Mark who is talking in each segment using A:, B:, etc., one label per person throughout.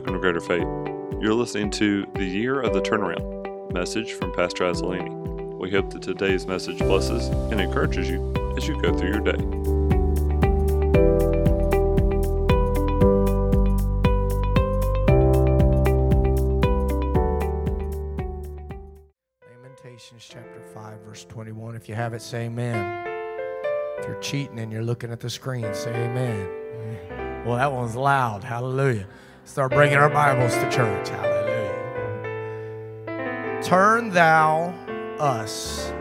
A: welcome to Greater Faith. You're listening to The Year of the Turnaround message from Pastor Azzolini. We hope that today's message blesses and encourages you as you go through your day.
B: Lamentations chapter 5, verse 21. If you have it, say amen. If you're cheating and you're looking at the screen, say amen. Well, that one's loud. Hallelujah. Start bringing our Bibles to church. Hallelujah. Turn thou us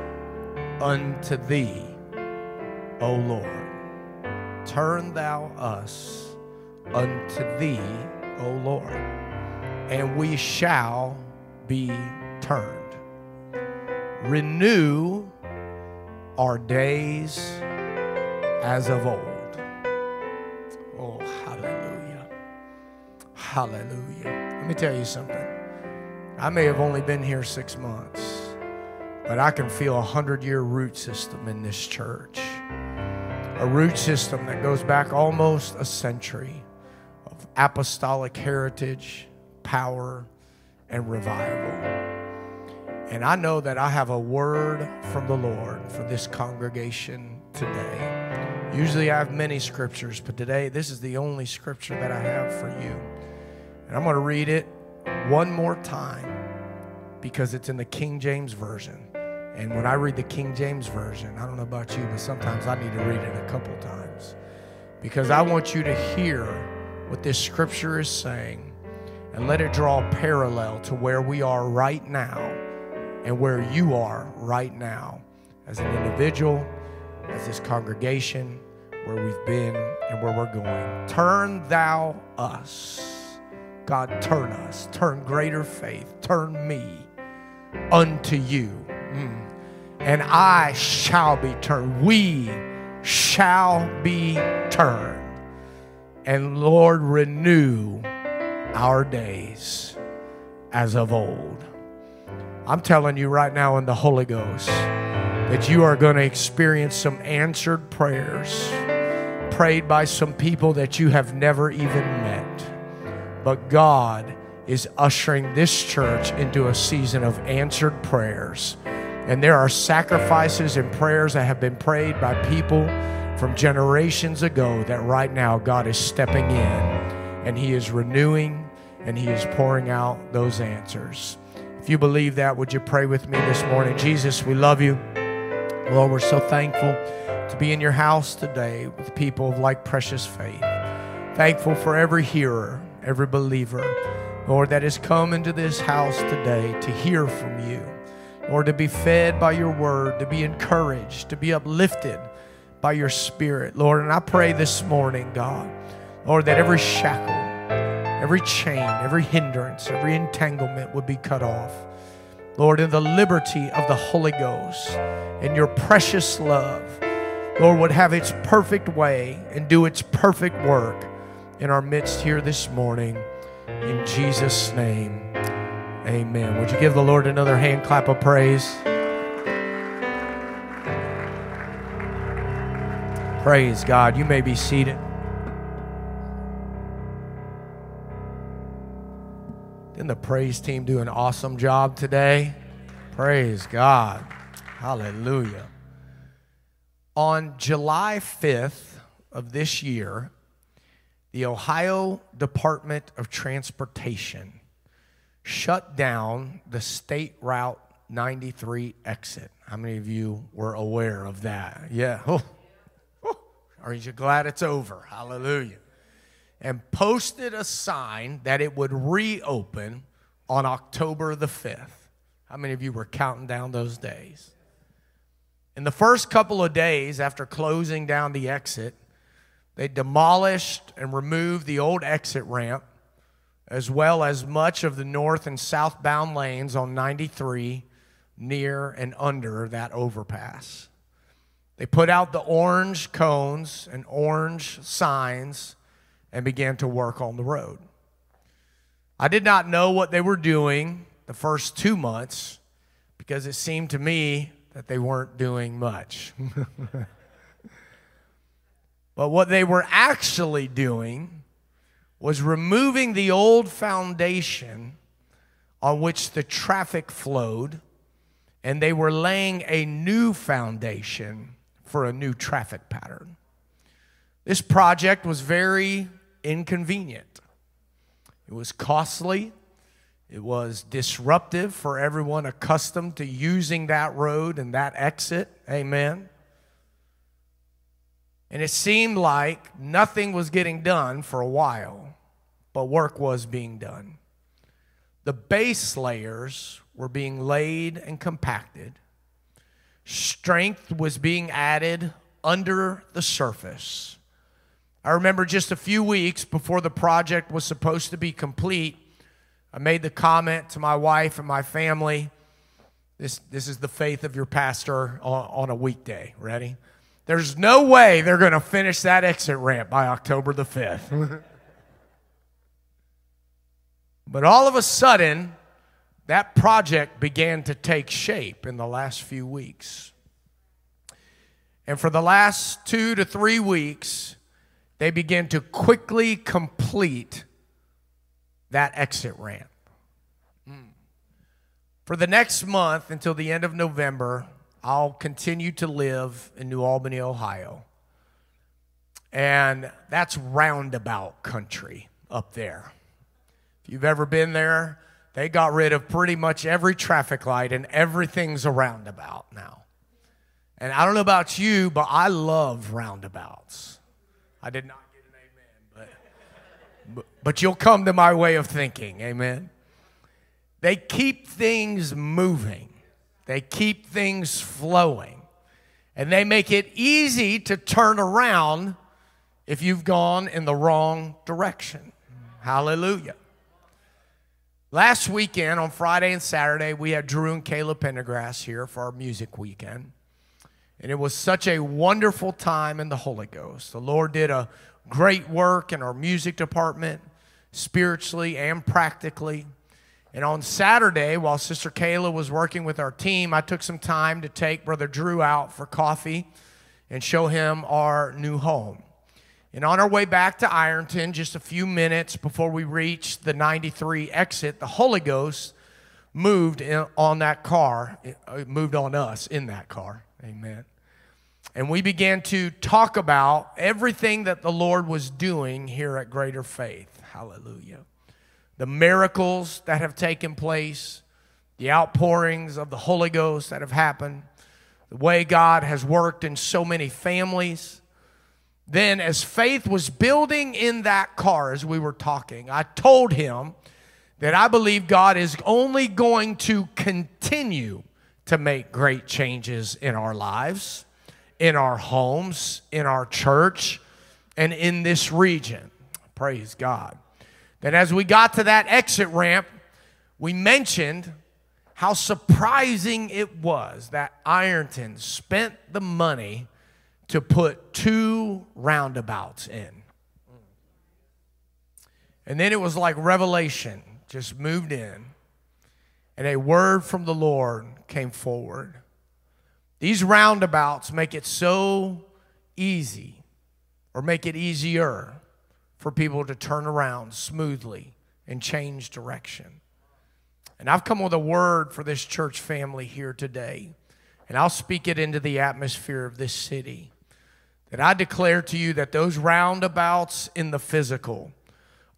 B: unto thee, O Lord. Turn thou us unto thee, O Lord, and we shall be turned. Renew our days as of old. Hallelujah. Let me tell you something. I may have only been here six months, but I can feel a hundred year root system in this church. A root system that goes back almost a century of apostolic heritage, power, and revival. And I know that I have a word from the Lord for this congregation today. Usually I have many scriptures, but today this is the only scripture that I have for you. And I'm going to read it one more time because it's in the King James Version. And when I read the King James Version, I don't know about you, but sometimes I need to read it a couple times because I want you to hear what this scripture is saying and let it draw a parallel to where we are right now and where you are right now as an individual, as this congregation, where we've been and where we're going. Turn thou us. God, turn us. Turn greater faith. Turn me unto you. Mm. And I shall be turned. We shall be turned. And Lord, renew our days as of old. I'm telling you right now in the Holy Ghost that you are going to experience some answered prayers prayed by some people that you have never even met. But God is ushering this church into a season of answered prayers. And there are sacrifices and prayers that have been prayed by people from generations ago that right now God is stepping in and He is renewing and He is pouring out those answers. If you believe that, would you pray with me this morning? Jesus, we love you. Lord, we're so thankful to be in your house today with people of like precious faith. Thankful for every hearer, every believer, Lord, that has come into this house today to hear from you. Lord, to be fed by your word, to be encouraged, to be uplifted by your spirit, Lord. And I pray this morning, God, Lord, that every shackle, every chain, every hindrance, every entanglement would be cut off. Lord, in the liberty of the Holy Ghost and your precious love, Lord, would have its perfect way and do its perfect work in our midst here this morning. In Jesus' name, amen. Would you give the Lord another hand clap of praise? Praise God. You may be seated. Didn't the praise team do an awesome job today? Praise God. Hallelujah. On July 5th of this year, the Ohio Department of Transportation shut down the State Route 93 exit. How many of you were aware of that? Yeah. Oh. Oh. Are you glad it's over? Hallelujah and posted a sign that it would reopen on October the 5th. How many of you were counting down those days? In the first couple of days after closing down the exit, they demolished and removed the old exit ramp, as well as much of the north and southbound lanes on 93 near and under that overpass. They put out the orange cones and orange signs and began to work on the road. I did not know what they were doing the first two months because it seemed to me that they weren't doing much. but what they were actually doing was removing the old foundation on which the traffic flowed, and they were laying a new foundation for a new traffic pattern. This project was very inconvenient. It was costly. It was disruptive for everyone accustomed to using that road and that exit. Amen. And it seemed like nothing was getting done for a while, but work was being done. The base layers were being laid and compacted. Strength was being added under the surface. I remember just a few weeks before the project was supposed to be complete, I made the comment to my wife and my family this, this is the faith of your pastor on, on a weekday. Ready? There's no way they're going to finish that exit ramp by October the 5th. but all of a sudden, that project began to take shape in the last few weeks. And for the last two to three weeks, they began to quickly complete that exit ramp. Mm. For the next month until the end of November, I'll continue to live in New Albany, Ohio. And that's roundabout country up there. If you've ever been there, they got rid of pretty much every traffic light and everything's a roundabout now. And I don't know about you, but I love roundabouts. I did not get an amen, but, but, you'll come to my way of thinking. Amen. They keep things moving, they keep things flowing, and they make it easy to turn around if you've gone in the wrong direction. Hallelujah. Last weekend, on Friday and Saturday, we had Drew and Kayla Pendergrass here for our music weekend. And it was such a wonderful time in the Holy Ghost. The Lord did a great work in our music department, spiritually and practically. And on Saturday, while Sister Kayla was working with our team, I took some time to take Brother Drew out for coffee and show him our new home. And on our way back to Ironton, just a few minutes before we reached the 93 exit, the Holy Ghost moved in, on that car, it moved on us in that car. Amen. And we began to talk about everything that the Lord was doing here at Greater Faith. Hallelujah the miracles that have taken place, the outpourings of the Holy Ghost that have happened, the way God has worked in so many families. Then, as faith was building in that car as we were talking, I told him that I believe God is only going to continue to make great changes in our lives, in our homes, in our church, and in this region. Praise God that as we got to that exit ramp, we mentioned how surprising it was that Ironton spent the money to put two roundabouts in. And then it was like revelation just moved in, and a word from the Lord came forward. These roundabouts make it so easy, or make it easier for people to turn around smoothly and change direction. And I've come with a word for this church family here today, and I'll speak it into the atmosphere of this city. That I declare to you that those roundabouts in the physical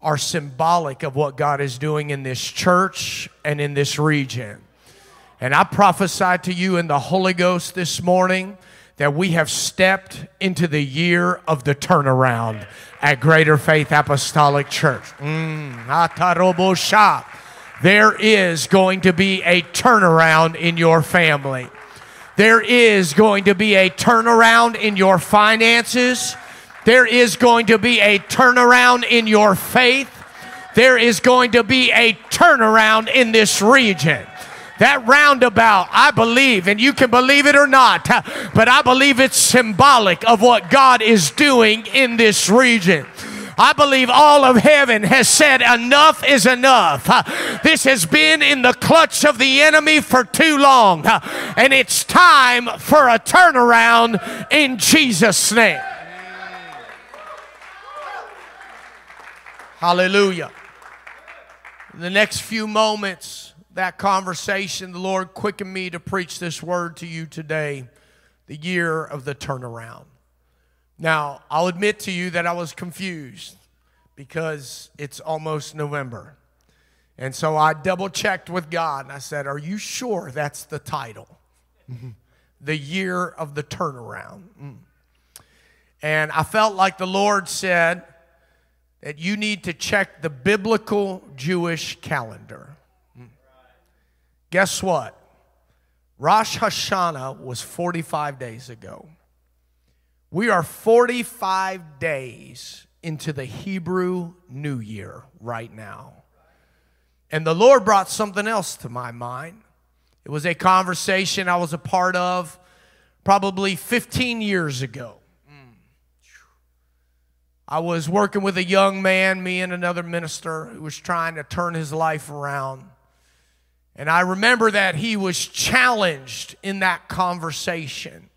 B: are symbolic of what God is doing in this church and in this region. And I prophesy to you in the Holy Ghost this morning that we have stepped into the year of the turnaround at Greater Faith Apostolic Church. Mm, there is going to be a turnaround in your family. There is going to be a turnaround in your finances. There is going to be a turnaround in your faith. There is going to be a turnaround in this region. That roundabout, I believe, and you can believe it or not, but I believe it's symbolic of what God is doing in this region. I believe all of heaven has said enough is enough. This has been in the clutch of the enemy for too long, and it's time for a turnaround in Jesus' name. Hallelujah. In the next few moments, that conversation, the Lord quickened me to preach this word to you today the year of the turnaround. Now, I'll admit to you that I was confused because it's almost November. And so I double checked with God and I said, Are you sure that's the title? the year of the turnaround. Mm. And I felt like the Lord said that you need to check the biblical Jewish calendar. Guess what? Rosh Hashanah was 45 days ago. We are 45 days into the Hebrew New Year right now. And the Lord brought something else to my mind. It was a conversation I was a part of probably 15 years ago. I was working with a young man, me and another minister, who was trying to turn his life around. And I remember that he was challenged in that conversation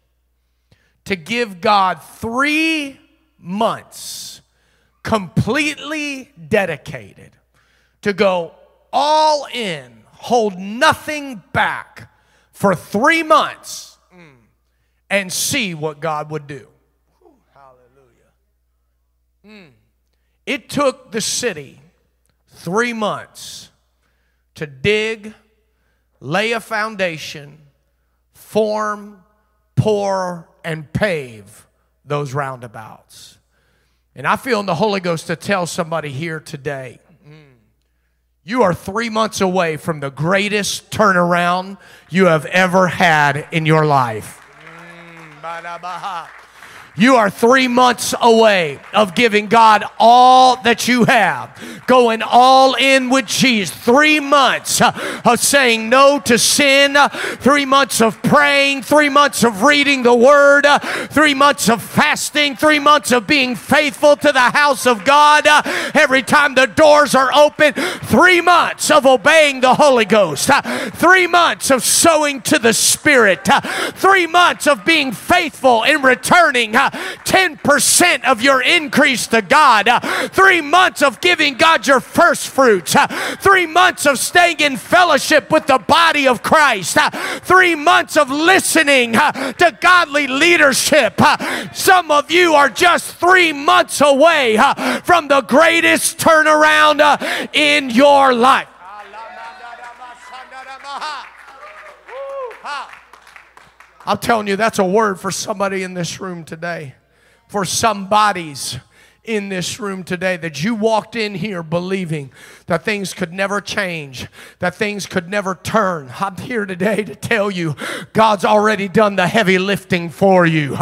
B: to give God three months completely dedicated to go all in, hold nothing back for three months and see what God would do. hallelujah. Mm. It took the city three months to dig, lay a foundation, form, pour, and pave those roundabouts. And I feel in the Holy Ghost to tell somebody here today mm, you are three months away from the greatest turnaround you have ever had in your life. Mm, You are three months away of giving God all that you have, going all in with Jesus. Three months uh, of saying no to sin, uh, three months of praying, three months of reading the Word, uh, three months of fasting, three months of being faithful to the house of God. Every time the doors are open, three months of obeying the Holy Ghost, three months of sowing to the Spirit, three months of being faithful in returning 10% of your increase to God, uh, three months of giving God your first fruits, uh, three months of staying in fellowship with the body of Christ, uh, three months of listening to godly leadership. Some of you are just three months away from the greatest turnaround in your life. I'm telling you, that's a word for somebody in this room today. For somebody's in this room today that you walked in here believing that things could never change, that things could never turn. I'm here today to tell you God's already done the heavy lifting for you.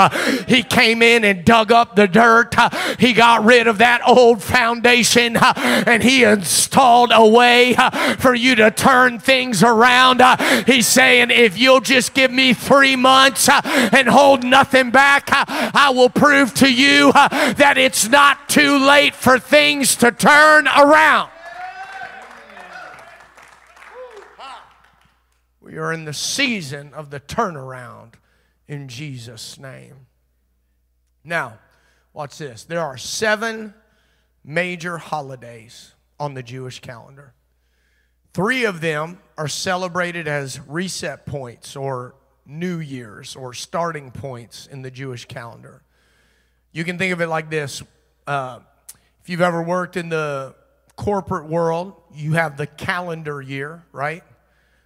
B: He came in and dug up the dirt, He got rid of that old foundation, and He installed a way for you to turn things around. He's saying, if you'll just give me three months and hold nothing back, I will prove to you that it's not too late for things to turn around. We are in the season of the turnaround in Jesus' name. Now, watch this. There are seven major holidays on the Jewish calendar. Three of them are celebrated as reset points or New Year's or starting points in the Jewish calendar. You can think of it like this uh, if you've ever worked in the corporate world, you have the calendar year, right?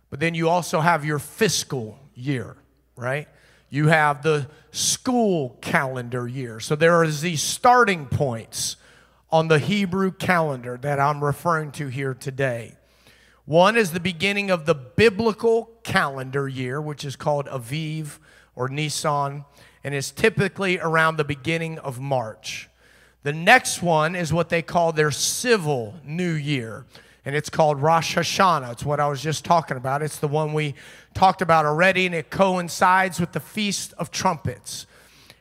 B: But then you also have your fiscal year, right? You have the school calendar year. So there are these starting points on the Hebrew calendar that I'm referring to here today. One is the beginning of the biblical calendar year, which is called Aviv or Nisan, and is typically around the beginning of March. The next one is what they call their civil new year and it's called Rosh Hashanah. It's what I was just talking about. It's the one we talked about already, and it coincides with the Feast of Trumpets.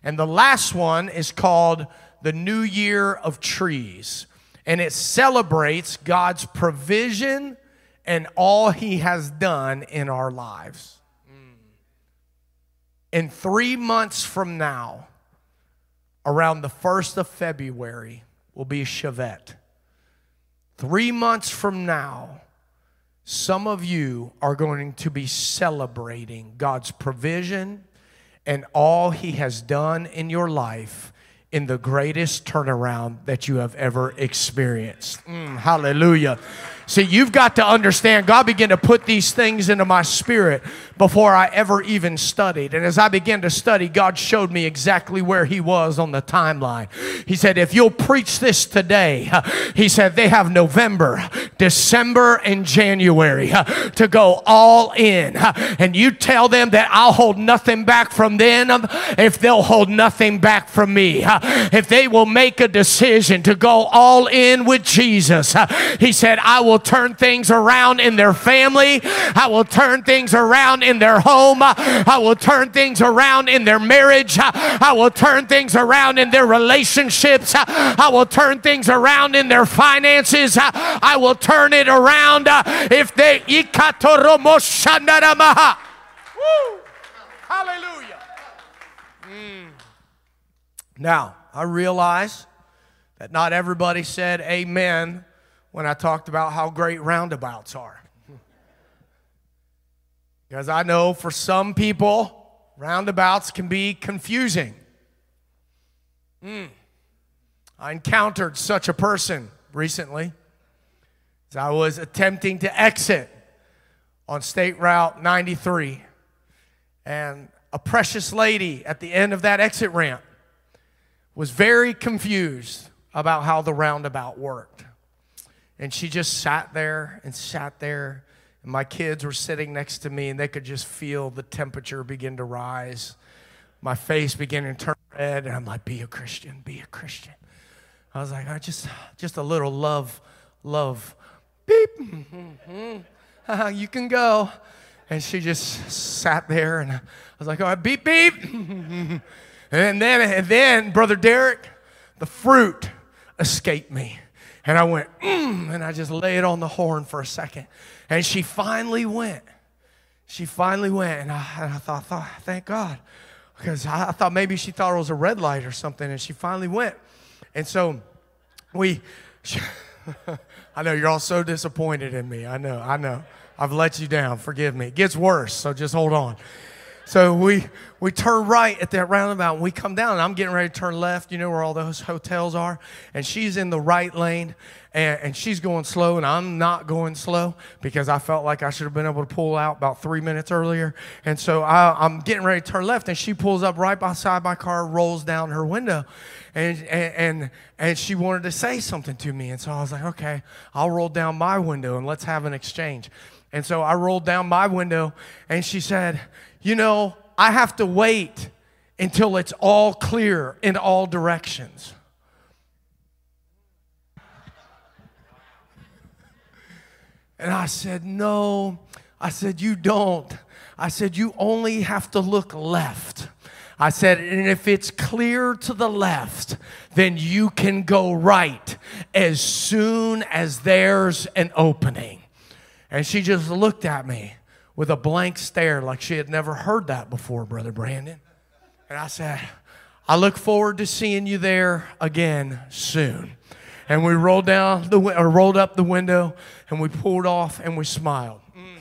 B: And the last one is called the New Year of Trees, and it celebrates God's provision and all He has done in our lives. Mm. In three months from now, around the 1st of February, will be Shevat. Three months from now, some of you are going to be celebrating God's provision and all He has done in your life in the greatest turnaround that you have ever experienced. Mm, hallelujah. See, you've got to understand, God began to put these things into my spirit before I ever even studied. And as I began to study, God showed me exactly where He was on the timeline. He said, If you'll preach this today, He said, they have November, December, and January to go all in. And you tell them that I'll hold nothing back from them if they'll hold nothing back from me. If they will make a decision to go all in with Jesus, He said, I will turn things around in their family. I will turn things around in their home. I will turn things around in their marriage. I will turn things around in their relationships. I will turn things around in their finances. I will turn it around if they. Hallelujah. Mm. Now, I realize that not everybody said amen when I talked about how great roundabouts are. Because I know for some people, roundabouts can be confusing. Mm. I encountered such a person recently as I was attempting to exit on State Route 93. And a precious lady at the end of that exit ramp was very confused about how the roundabout worked. And she just sat there and sat there. My kids were sitting next to me, and they could just feel the temperature begin to rise. My face beginning to turn red, and I'm like, "Be a Christian, be a Christian." I was like, "I just, just a little love, love, beep. Mm-hmm. you can go." And she just sat there, and I was like, "All right, beep, beep." and then, and then, brother Derek, the fruit escaped me. And I went, mm, and I just laid on the horn for a second. And she finally went. She finally went. And I, and I thought, thought, thank God. Because I, I thought maybe she thought it was a red light or something. And she finally went. And so we, she, I know you're all so disappointed in me. I know, I know. I've let you down. Forgive me. It gets worse, so just hold on. So we we turn right at that roundabout and we come down and I'm getting ready to turn left, you know where all those hotels are, and she's in the right lane and, and she's going slow and I'm not going slow because I felt like I should have been able to pull out about three minutes earlier. And so I, am getting ready to turn left and she pulls up right beside my car, rolls down her window. And, and, and, and she wanted to say something to me. And so I was like, okay, I'll roll down my window and let's have an exchange. And so I rolled down my window and she said, you know, I have to wait until it's all clear in all directions. And I said, No. I said, You don't. I said, You only have to look left. I said, and if it's clear to the left, then you can go right as soon as there's an opening. And she just looked at me with a blank stare like she had never heard that before, Brother Brandon. And I said, I look forward to seeing you there again soon. And we rolled down the or rolled up the window and we pulled off and we smiled. Mm.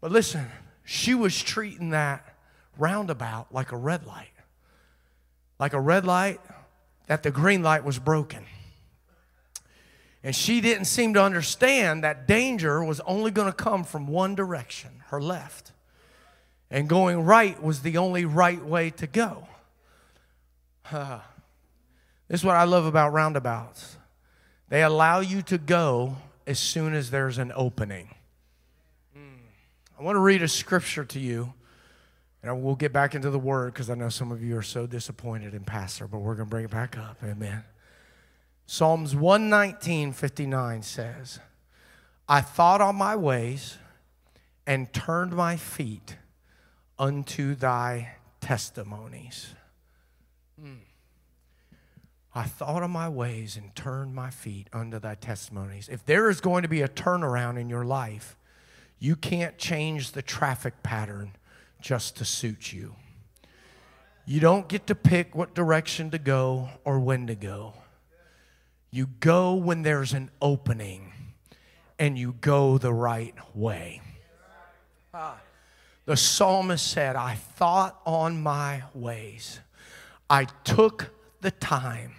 B: But listen, she was treating that roundabout like a red light. Like a red light that the green light was broken. And she didn't seem to understand that danger was only going to come from one direction her left. And going right was the only right way to go. Uh, this is what I love about roundabouts. They allow you to go as soon as there's an opening. I want to read a scripture to you, and we'll get back into the word because I know some of you are so disappointed in Pastor, but we're going to bring it back up. Amen. Psalms 119, 59 says, I thought on my ways and turned my feet unto thy testimonies. Mm. I thought on my ways and turned my feet unto thy testimonies. If there is going to be a turnaround in your life, you can't change the traffic pattern just to suit you. You don't get to pick what direction to go or when to go. You go when there's an opening, and you go the right way. The psalmist said, I thought on my ways. I took the time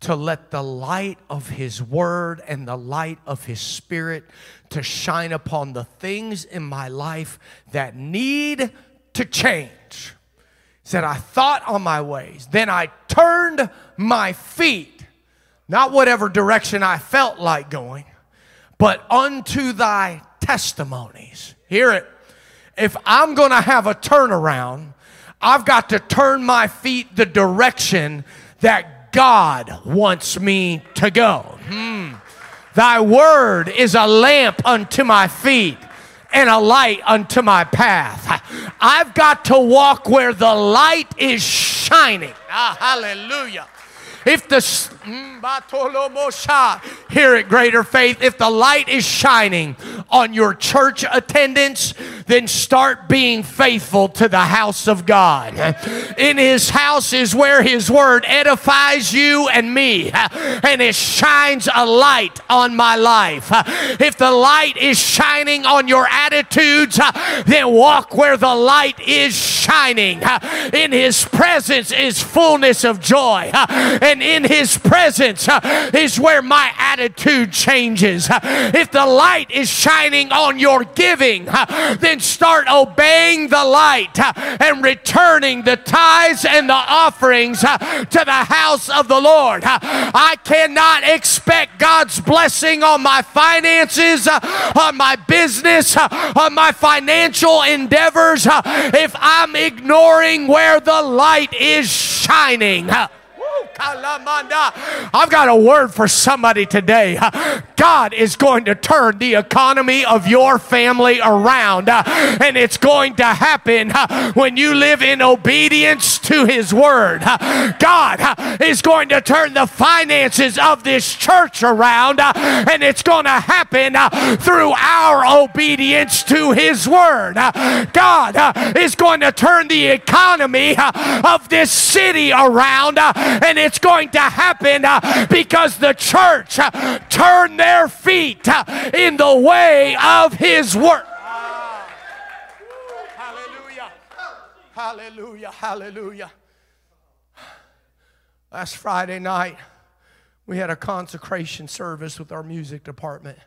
B: to let the light of his word and the light of his spirit to shine upon the things in my life that need to change. He said, I thought on my ways. Then I turned my feet, not whatever direction I felt like going, but unto thy testimonies. Hear it. If I'm going to have a turnaround, I've got to turn my feet the direction that God wants me to go. Hmm. Thy word is a lamp unto my feet and a light unto my path. I've got to walk where the light is shining. Ah, hallelujah. If the mm, hear it, greater faith. If the light is shining on your church attendance, then start being faithful to the house of God. In His house is where His word edifies you and me, and it shines a light on my life. If the light is shining on your attitudes, then walk where the light is shining. In His presence is fullness of joy, and in His presence Uh, is where my attitude changes. Uh, if the light is shining on your giving, uh, then start obeying the light and returning the tithes and the offerings to the house of the Lord. I cannot expect God's blessing on my finances, on my business, on my financial endeavors if I'm ignoring where the light is shining. I've got a word for somebody today. God is going to turn the economy of your family around, and it's going to happen when you live in obedience to His word. God is going to turn the finances of this church around, and it's going to happen through our obedience to His word. God is going to turn the economy of this city around, and it's going to happen uh, because the church uh, turned their feet uh, in the way of His work. Hallelujah. Hallelujah. Hallelujah. Last Friday night, we had a consecration service with our music department.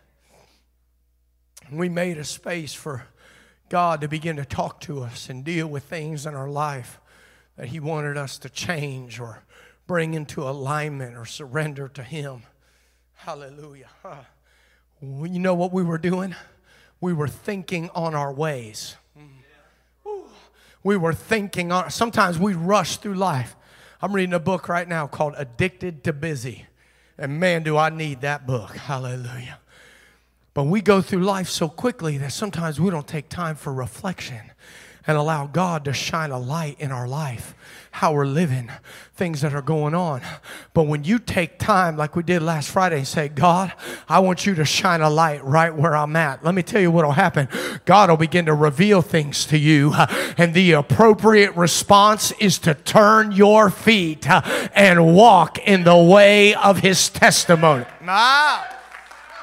B: We made a space for God to begin to talk to us and deal with things in our life that He wanted us to change or bring into alignment or surrender to Him. Hallelujah. You know what we were doing? We were thinking on our ways. We were thinking on, sometimes we rush through life. I'm reading a book right now called Addicted to Busy. And man, do I need that book. Hallelujah. But we go through life so quickly that sometimes we don't take time for reflection and allow God to shine a light in our life, how we're living, things that are going on. But when you take time, like we did last Friday, and say, God, I want you to shine a light right where I'm at, let me tell you what will happen. God will begin to reveal things to you, and the appropriate response is to turn your feet and walk in the way of His testimony. Ah,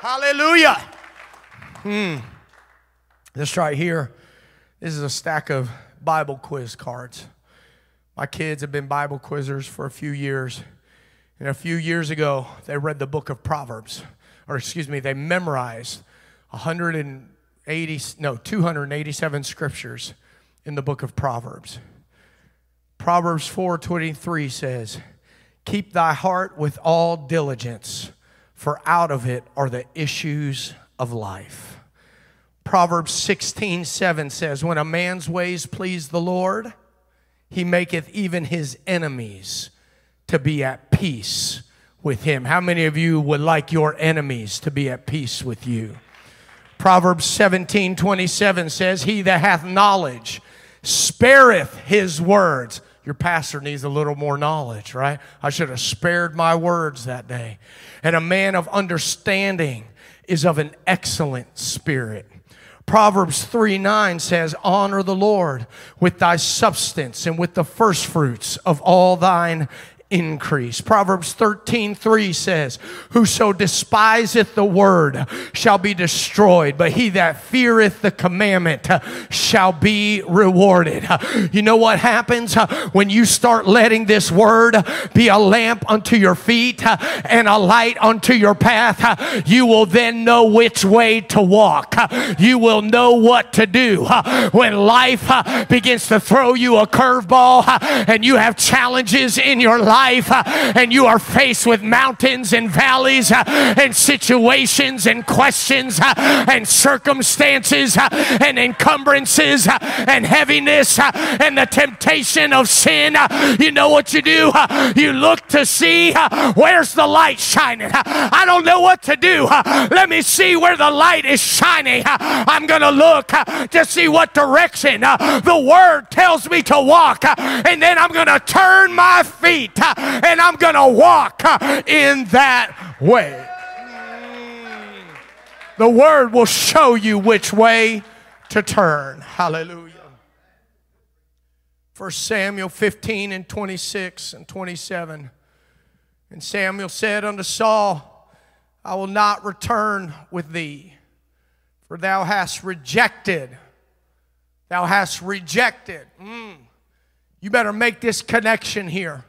B: hallelujah. Hmm. This right here this is a stack of Bible quiz cards. My kids have been Bible quizzers for a few years. And a few years ago, they read the book of Proverbs, or excuse me, they memorized 180, no, 287 scriptures in the book of Proverbs. Proverbs 4:23 says, "Keep thy heart with all diligence, for out of it are the issues of life." Proverbs 16 7 says, When a man's ways please the Lord, he maketh even his enemies to be at peace with him. How many of you would like your enemies to be at peace with you? Proverbs 17 27 says, He that hath knowledge spareth his words. Your pastor needs a little more knowledge, right? I should have spared my words that day. And a man of understanding is of an excellent spirit. Proverbs 3 9 says, Honor the Lord with thy substance and with the firstfruits of all thine increase. Proverbs 13, 3 says, Whoso despiseth the word shall be destroyed, but he that feareth the commandment shall be rewarded. You know what happens uh, when you start letting this word be a lamp unto your feet uh, and a light unto your path? Uh, you will then know which way to walk. You will know what to do. When life begins to throw you a curveball and you have challenges in your life, life uh, and you are faced with mountains and valleys uh, and situations and questions uh, and circumstances uh, and encumbrances uh, and heaviness uh, and the temptation of sin, you know what you do? You look to see where's the light shining. I don't know what to do. Let me see where the light is shining. I'm going to look to see what direction the word tells me to walk. And then I'm going to turn my feet and I'm going to walk in that way. The word will show you which way to turn. Hallelujah. 1 Samuel 15 and 26 and 27. And Samuel said unto Saul, I will not return with thee, for thou hast rejected. Thou hast rejected. Mm. You better make this connection here.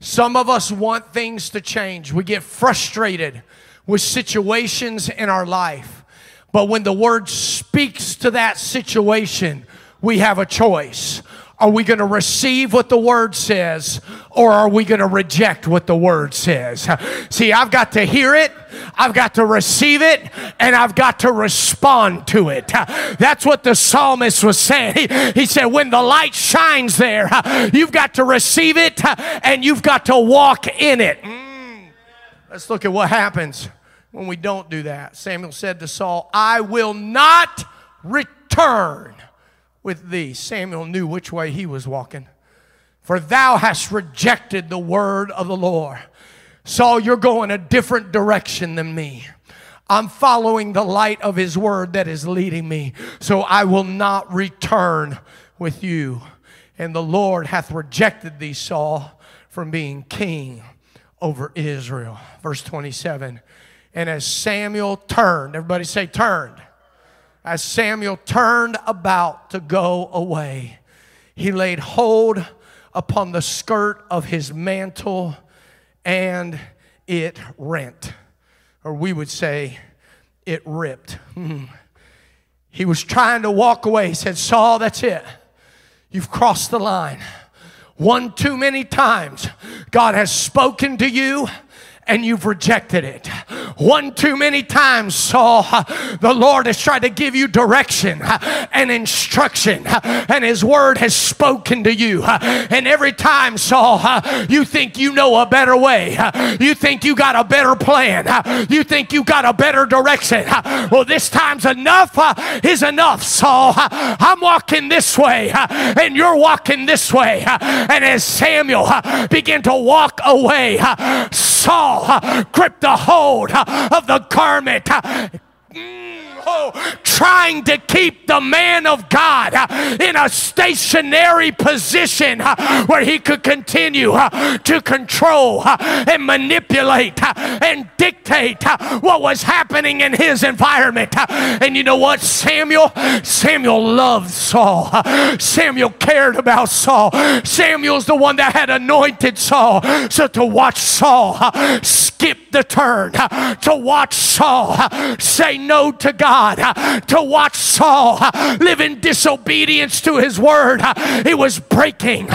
B: Some of us want things to change. We get frustrated with situations in our life. But when the word speaks to that situation, we have a choice. Are we going to receive what the word says or are we going to reject what the word says? See, I've got to hear it, I've got to receive it, and I've got to respond to it. That's what the psalmist was saying. He, said, When the light shines there, you've got to receive it and you've got to walk in it. Mm. Let's look at what happens when we don't do that. Samuel said to Saul, I will not return with thee. Samuel knew which way he was walking. For thou hast rejected the word of the Lord. Saul, you're going a different direction than me. I'm following the light of his word that is leading me. So I will not return with you. And the Lord hath rejected thee, Saul, from being king over Israel. Verse 27. And as Samuel turned, everybody say, turned as Samuel turned about to go away, he laid hold upon the skirt of his mantle and it rent. Or we would say, it ripped. Hmm. He was trying to walk away. He said, Saul, that's it. You've crossed the line. One too many times, God has spoken to you and you've rejected it. One too many times, Saul, the Lord has tried to give you direction and instruction, and His word has spoken to you. And every time, Saul, you think you know a better way, you think you got a better plan, you think you got a better direction. Well, this time's enough is enough, Saul. I'm walking this way, and you're walking this way. And as Samuel began to walk away, Saul gripped the hold of the garment. Mm trying to keep the man of God uh, in a stationary position uh, where he could continue uh, to control and manipulate and dictate what was happening in his environment. And you know what, Samuel? Samuel loved Saul. Samuel cared about Saul. Samuel's the one that had anointed Saul. So to watch Saul skip the turn, uh, to watch Saul uh, say no to God God to watch Saul live in disobedience to his word. It was breaking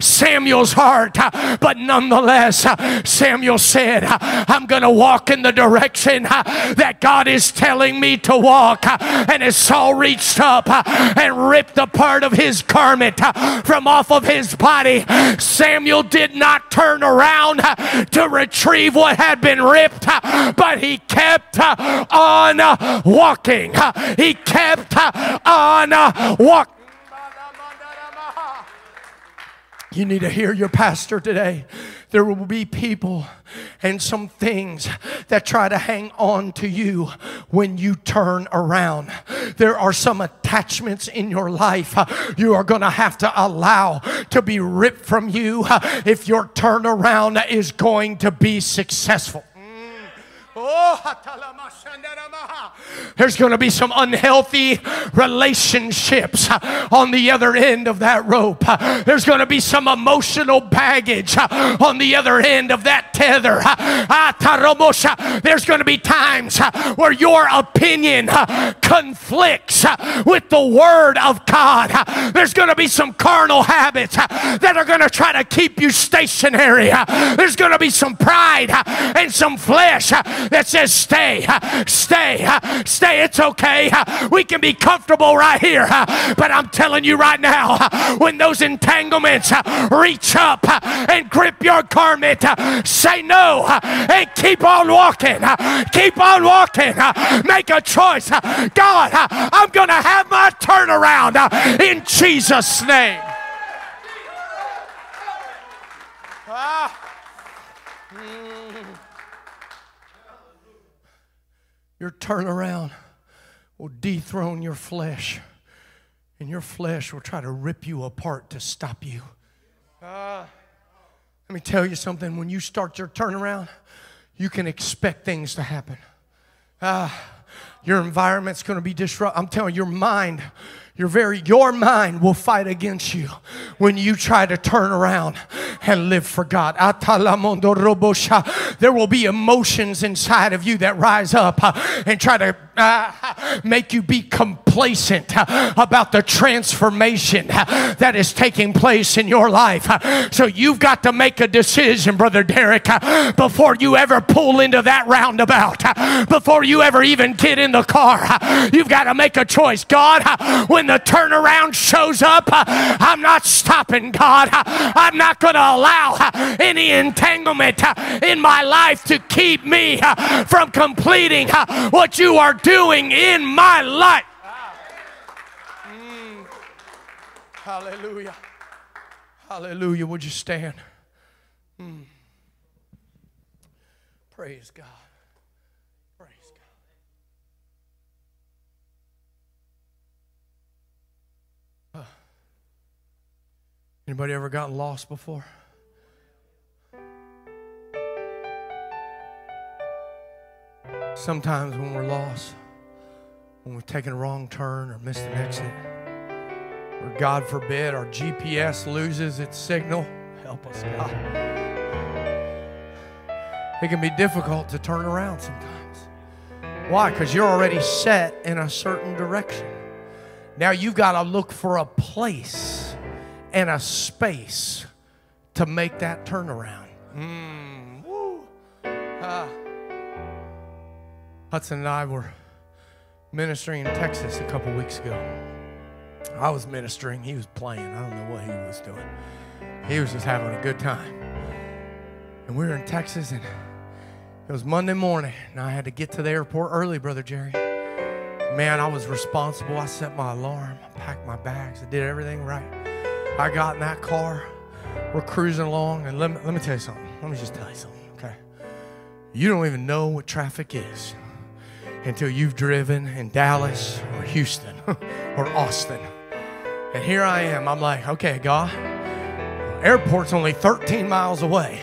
B: Samuel's heart. But nonetheless, Samuel said, I'm going to walk in the direction that God is telling me to walk. And as Saul reached up and ripped a part of his garment from off of his body, Samuel did not turn around to retrieve what had been ripped, but he kept on walking. He kept on walking. You need to hear your pastor today. There will be people and some things that try to hang on to you when you turn around. there are some attachments in your life you are going to have to allow to be ripped from you if your turnaround is going to be successful. Oh, there's going to be some unhealthy relationships on the other end of that rope. There's going to be some emotional baggage on the other end of that tether. There's going to be times where your opinion conflicts with the Word of God. There's going to be some carnal habits that are going to try to keep you stationary. There's going to be some pride and some flesh that says, Stay, uh, stay, uh, stay. It's okay. Uh, we can be comfortable right here. But I'm telling you right now, when those entanglements reach up and grip your garment, say no and keep on walking. Keep on walking. Make a choice. God, I'm going to have my turnaround in Jesus' name. Your turnaround will dethrone your flesh, and your flesh will try to rip you apart to stop you. Uh, let me tell you something when you start your turnaround, you can expect things to happen. Uh, your environment's going to be disrupted. I'm telling you, your mind your very your mind will fight against you when you try to turn around and live for God. There will be emotions inside of you that rise up uh, and try to uh, make you be complacent uh, about the transformation that is taking place in your life. So you've got to make a decision, Brother Derek, before you ever pull into that roundabout, before you ever even get in the car. You've got to make a choice. God, when the turnaround shows up, I'm not stopping, God. I'm not going to allow any entanglement in my life to keep me from completing what you are doing in my life. Mm. Hallelujah. Hallelujah. Would you stand? Mm. Praise God. Anybody ever gotten lost before? Sometimes when we're lost, when we've taken a wrong turn or missed an exit, or God forbid our GPS loses its signal, help us, God. It can be difficult to turn around sometimes. Why? Because you're already set in a certain direction. Now you've got to look for a place and a space to make that turnaround. Mm, woo. Ah. Hudson and I were ministering in Texas a couple weeks ago. I was ministering, he was playing. I don't know what he was doing. He was just having a good time. And we were in Texas, and it was Monday morning, and I had to get to the airport early, Brother Jerry. Man, I was responsible. I set my alarm, I packed my bags, I did everything right. I got in that car. We're cruising along, and let me, let me tell you something. Let me just tell you something, okay? You don't even know what traffic is until you've driven in Dallas or Houston or Austin. And here I am. I'm like, okay, God, airport's only 13 miles away.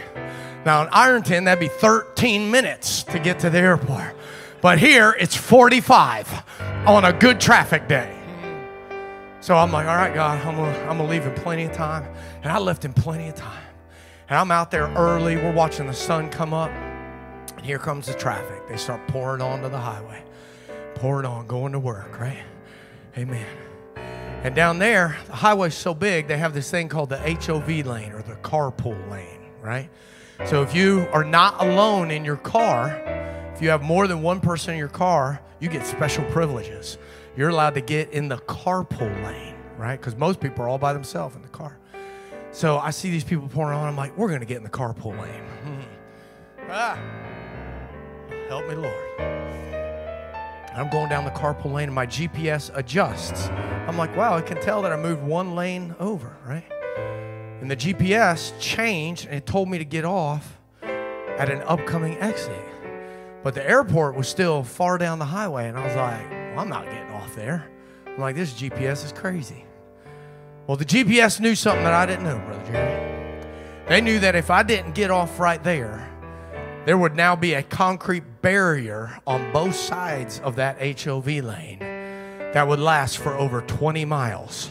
B: Now in Ironton, that'd be 13 minutes to get to the airport. But here, it's 45 on a good traffic day. So I'm like, all right, God, I'm gonna, I'm gonna leave in plenty of time. And I left in plenty of time. And I'm out there early. We're watching the sun come up. And here comes the traffic. They start pouring onto the highway, pouring on, going to work, right? Amen. And down there, the highway's so big, they have this thing called the HOV lane or the carpool lane, right? So if you are not alone in your car, if you have more than one person in your car, you get special privileges you're allowed to get in the carpool lane, right? Because most people are all by themselves in the car. So I see these people pouring on. I'm like, we're going to get in the carpool lane. Hmm. Ah. Help me, Lord. I'm going down the carpool lane and my GPS adjusts. I'm like, wow, I can tell that I moved one lane over, right? And the GPS changed and it told me to get off at an upcoming exit. But the airport was still far down the highway. And I was like, I'm not getting off there. I'm like, this GPS is crazy. Well, the GPS knew something that I didn't know, Brother Jerry. They knew that if I didn't get off right there, there would now be a concrete barrier on both sides of that HOV lane that would last for over 20 miles.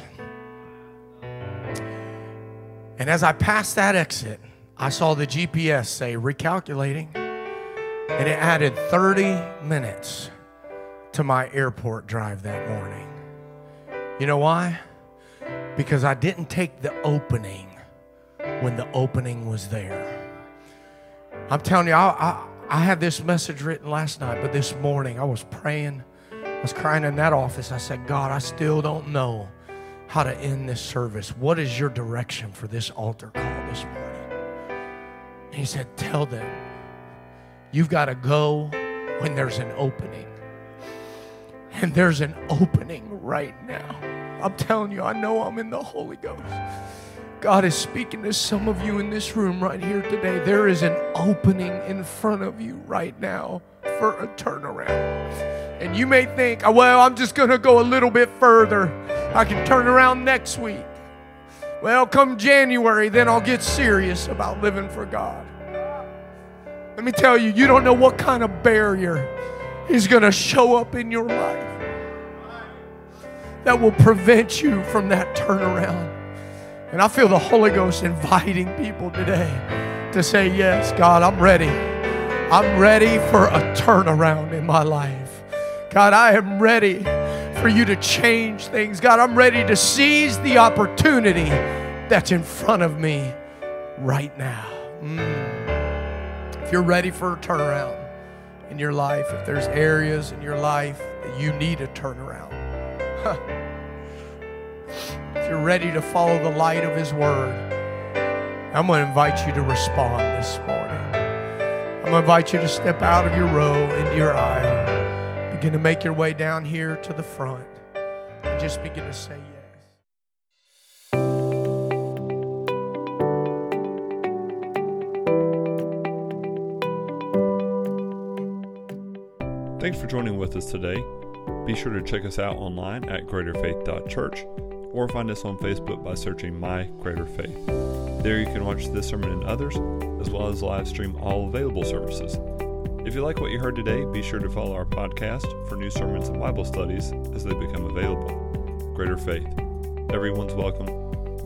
B: And as I passed that exit, I saw the GPS say recalculating, and it added 30 minutes to my airport drive that morning. You know why? Because I didn't take the opening when the opening was there. I'm telling you, I, I, I had this message written last night, but this morning I was praying. I was crying in that office. I said, God, I still don't know how to end this service. What is your direction for this altar call this morning? And he said, Tell them you've got to go when there's an opening. And there's an opening right now. I'm telling you, I know I'm in the Holy Ghost. God is speaking to some of you in this room right here today. There is an opening in front of you right now for a turnaround. And you may think, well, I'm just going to go a little bit further. I can turn around next week. Well, come January, then I'll get serious about living for God. Let me tell you, you don't know what kind of barrier is going to show up in your life that will prevent you from that turnaround. And I feel the Holy Ghost inviting people today to say, Yes, God, I'm ready. I'm ready for a turnaround in my life. God, I am ready for you to change things. God, I'm ready to seize the opportunity that's in front of me right now. Mm. If you're ready for a turnaround in your life, if there's areas in your life that you need a turnaround, if you're ready to follow the light of His Word, I'm going to invite you to respond this morning. I'm going to invite you to step out of your row into your aisle. Begin to make your way down here to the front and just begin to say yes.
A: Thanks for joining with us today. Be sure to check us out online at greaterfaith.church or find us on Facebook by searching My Greater Faith. There you can watch this sermon and others, as well as live stream all available services. If you like what you heard today, be sure to follow our podcast for new sermons and Bible studies as they become available. Greater Faith. Everyone's welcome,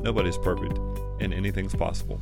A: nobody's perfect, and anything's possible.